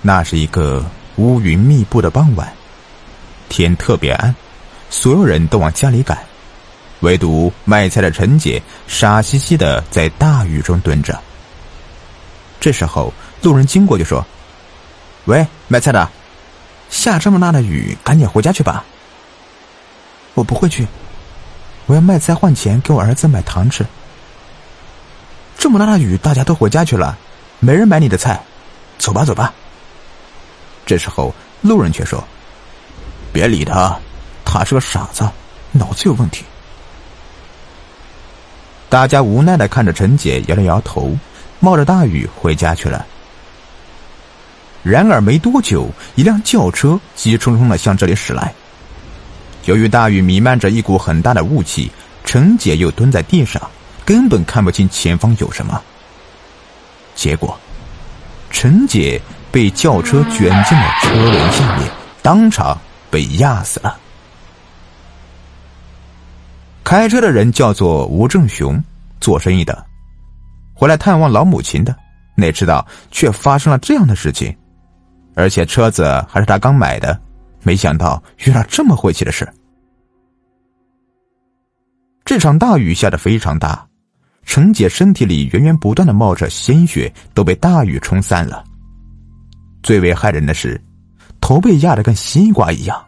那是一个乌云密布的傍晚，天特别暗，所有人都往家里赶，唯独卖菜的陈姐傻兮兮的在大雨中蹲着。这时候，路人经过就说：“喂，卖菜的，下这么大的雨，赶紧回家去吧。”“我不会去，我要卖菜换钱给我儿子买糖吃。”“这么大的雨，大家都回家去了，没人买你的菜，走吧，走吧。”这时候，路人却说：“别理他，他是个傻子，脑子有问题。”大家无奈的看着陈姐，摇了摇头，冒着大雨回家去了。然而没多久，一辆轿车急冲冲的向这里驶来。由于大雨弥漫着一股很大的雾气，陈姐又蹲在地上，根本看不清前方有什么。结果，陈姐。被轿车卷进了车轮下面，当场被压死了。开车的人叫做吴正雄，做生意的，回来探望老母亲的，哪知道却发生了这样的事情，而且车子还是他刚买的，没想到遇到这么晦气的事。这场大雨下的非常大，陈姐身体里源源不断的冒着鲜血，都被大雨冲散了。最为害人的是，头被压得跟西瓜一样，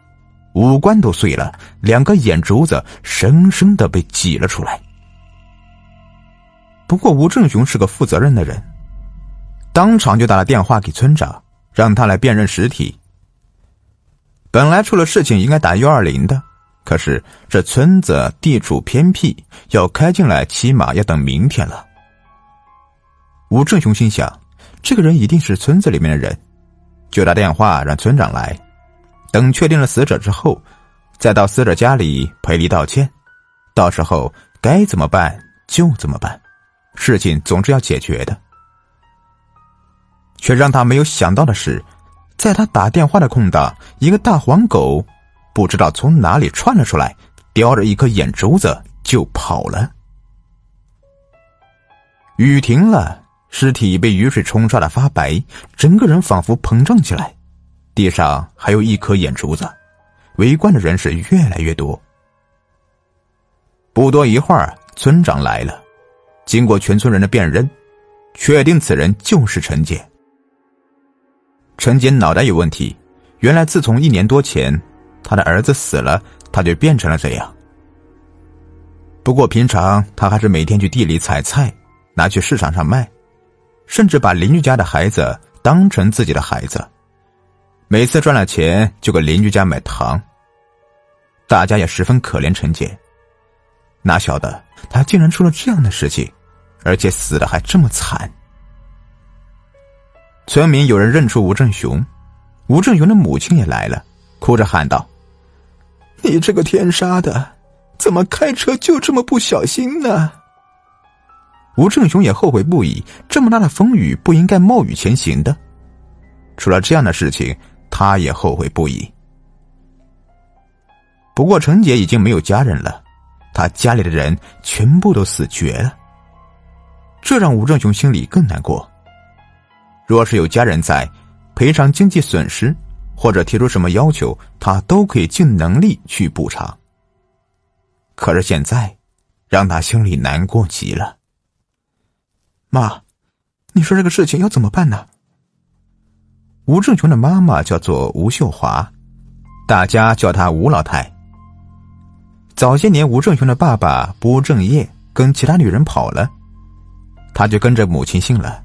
五官都碎了，两个眼珠子生生的被挤了出来。不过吴正雄是个负责任的人，当场就打了电话给村长，让他来辨认尸体。本来出了事情应该打幺二零的，可是这村子地处偏僻，要开进来起码要等明天了。吴正雄心想，这个人一定是村子里面的人。就打电话让村长来，等确定了死者之后，再到死者家里赔礼道歉。到时候该怎么办就怎么办，事情总是要解决的。却让他没有想到的是，在他打电话的空档，一个大黄狗不知道从哪里窜了出来，叼着一颗眼珠子就跑了。雨停了。尸体被雨水冲刷的发白，整个人仿佛膨胀起来。地上还有一颗眼珠子，围观的人是越来越多。不多一会儿，村长来了，经过全村人的辨认，确定此人就是陈杰。陈杰脑袋有问题，原来自从一年多前他的儿子死了，他就变成了这样。不过平常他还是每天去地里采菜，拿去市场上卖。甚至把邻居家的孩子当成自己的孩子，每次赚了钱就给邻居家买糖。大家也十分可怜陈杰，哪晓得他竟然出了这样的事情，而且死的还这么惨。村民有人认出吴正雄，吴正雄的母亲也来了，哭着喊道：“你这个天杀的，怎么开车就这么不小心呢？”吴正雄也后悔不已，这么大的风雨不应该冒雨前行的。出了这样的事情，他也后悔不已。不过陈姐已经没有家人了，他家里的人全部都死绝了，这让吴正雄心里更难过。若是有家人在，赔偿经济损失或者提出什么要求，他都可以尽能力去补偿。可是现在，让他心里难过极了。妈，你说这个事情要怎么办呢？吴正雄的妈妈叫做吴秀华，大家叫她吴老太。早些年，吴正雄的爸爸不务正业，跟其他女人跑了，他就跟着母亲姓了。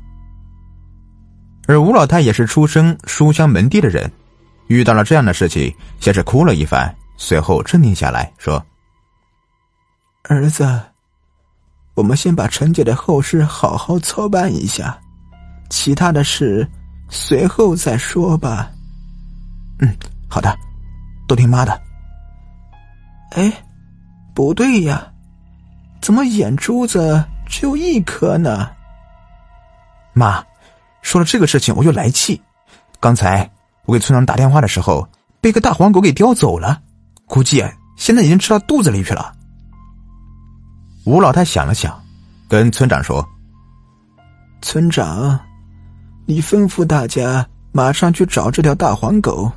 而吴老太也是出生书香门第的人，遇到了这样的事情，先是哭了一番，随后镇定下来说：“儿子。”我们先把陈姐的后事好好操办一下，其他的事随后再说吧。嗯，好的，都听妈的。哎，不对呀，怎么眼珠子只有一颗呢？妈，说了这个事情我就来气。刚才我给村长打电话的时候，被个大黄狗给叼走了，估计现在已经吃到肚子里去了。吴老太想了想，跟村长说：“村长，你吩咐大家马上去找这条大黄狗，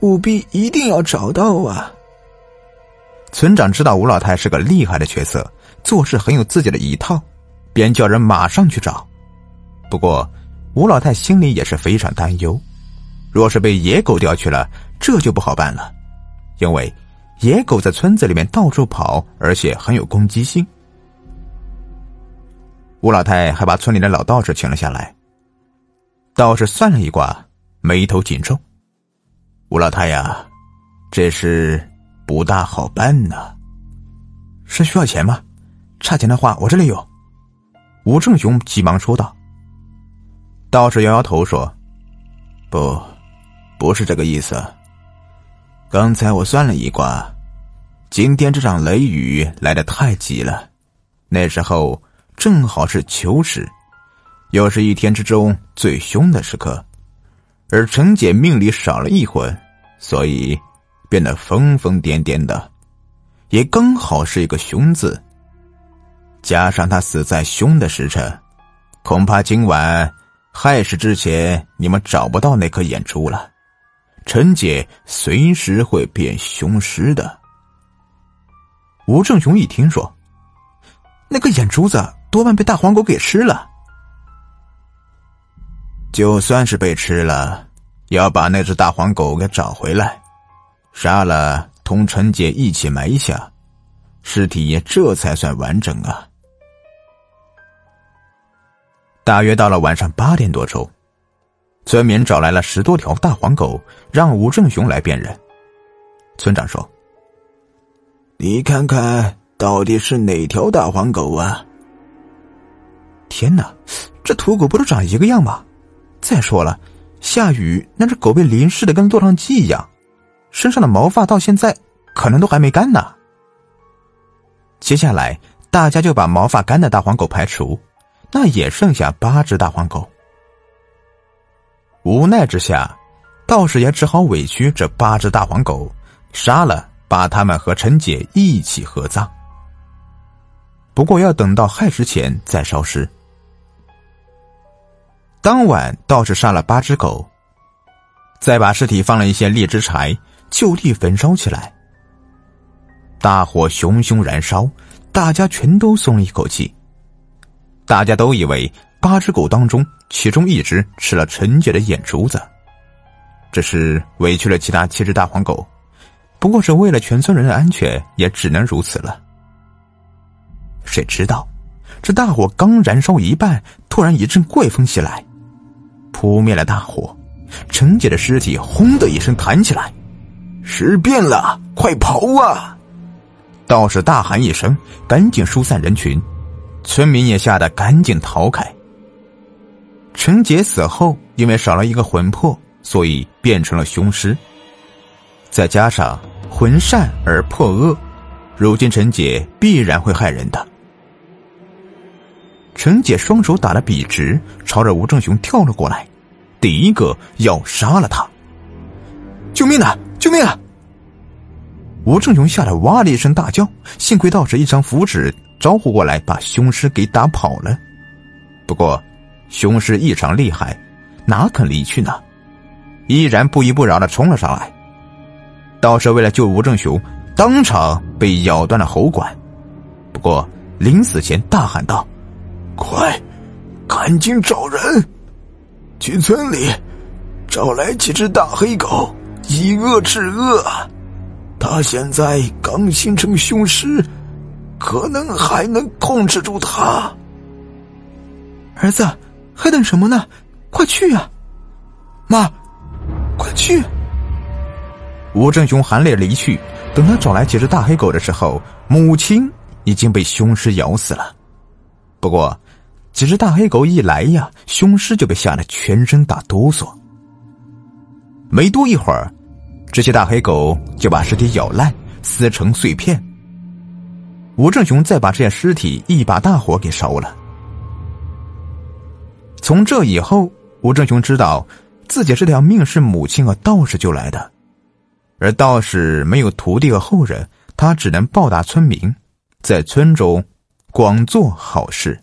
务必一定要找到啊！村长知道吴老太是个厉害的角色，做事很有自己的一套，便叫人马上去找。不过，吴老太心里也是非常担忧，若是被野狗叼去了，这就不好办了，因为野狗在村子里面到处跑，而且很有攻击性。吴老太还把村里的老道士请了下来。道士算了一卦，眉头紧皱。吴老太呀，这事不大好办呢。是需要钱吗？差钱的话，我这里有。吴正雄急忙说道。道士摇摇头说：“不，不是这个意思。刚才我算了一卦，今天这场雷雨来的太急了，那时候正好是秋时，又是一天之中最凶的时刻，而陈姐命里少了一魂，所以变得疯疯癫癫的，也刚好是一个凶字。加上他死在凶的时辰，恐怕今晚。”亥时之前，你们找不到那颗眼珠了，陈姐随时会变凶尸的。吴正雄一听说，那个眼珠子多半被大黄狗给吃了。就算是被吃了，要把那只大黄狗给找回来，杀了，同陈姐一起埋下，尸体也这才算完整啊。大约到了晚上八点多钟，村民找来了十多条大黄狗，让吴正雄来辨认。村长说：“你看看到底是哪条大黄狗啊？”天哪，这土狗不都长一个样吗？再说了，下雨那只狗被淋湿的跟落汤鸡一样，身上的毛发到现在可能都还没干呢。接下来，大家就把毛发干的大黄狗排除。那也剩下八只大黄狗，无奈之下，道士也只好委屈这八只大黄狗，杀了，把他们和陈姐一起合葬。不过要等到亥时前再烧尸。当晚，道士杀了八只狗，再把尸体放了一些荔枝柴，就地焚烧起来。大火熊熊燃烧，大家全都松了一口气。大家都以为八只狗当中，其中一只吃了陈姐的眼珠子，这是委屈了其他七只大黄狗，不过是为了全村人的安全，也只能如此了。谁知道，这大火刚燃烧一半，突然一阵怪风袭来，扑灭了大火，陈姐的尸体轰的一声弹起来，尸变了，快跑啊！道士大喊一声，赶紧疏散人群。村民也吓得赶紧逃开。陈杰死后，因为少了一个魂魄，所以变成了凶尸。再加上魂善而魄恶，如今陈杰必然会害人的。陈杰双手打了笔直，朝着吴正雄跳了过来，第一个要杀了他。救命啊！救命啊！吴正雄吓得哇的一声大叫，幸亏道士一张符纸。招呼过来，把凶尸给打跑了。不过，雄狮异常厉害，哪肯离去呢？依然不依不饶的冲了上来。道士为了救吴正雄，当场被咬断了喉管。不过，临死前大喊道：“快，赶紧找人，去村里找来几只大黑狗，以恶制恶。他现在刚形成凶狮。”可能还能控制住他，儿子，还等什么呢？快去呀！妈，快去！吴正雄含泪离去。等他找来几只大黑狗的时候，母亲已经被凶尸咬死了。不过，几只大黑狗一来呀，凶尸就被吓得全身打哆嗦。没多一会儿，这些大黑狗就把尸体咬烂，撕成碎片。吴正雄再把这些尸体一把大火给烧了。从这以后，吴正雄知道自己这条命是母亲和道士救来的，而道士没有徒弟和后人，他只能报答村民，在村中广做好事。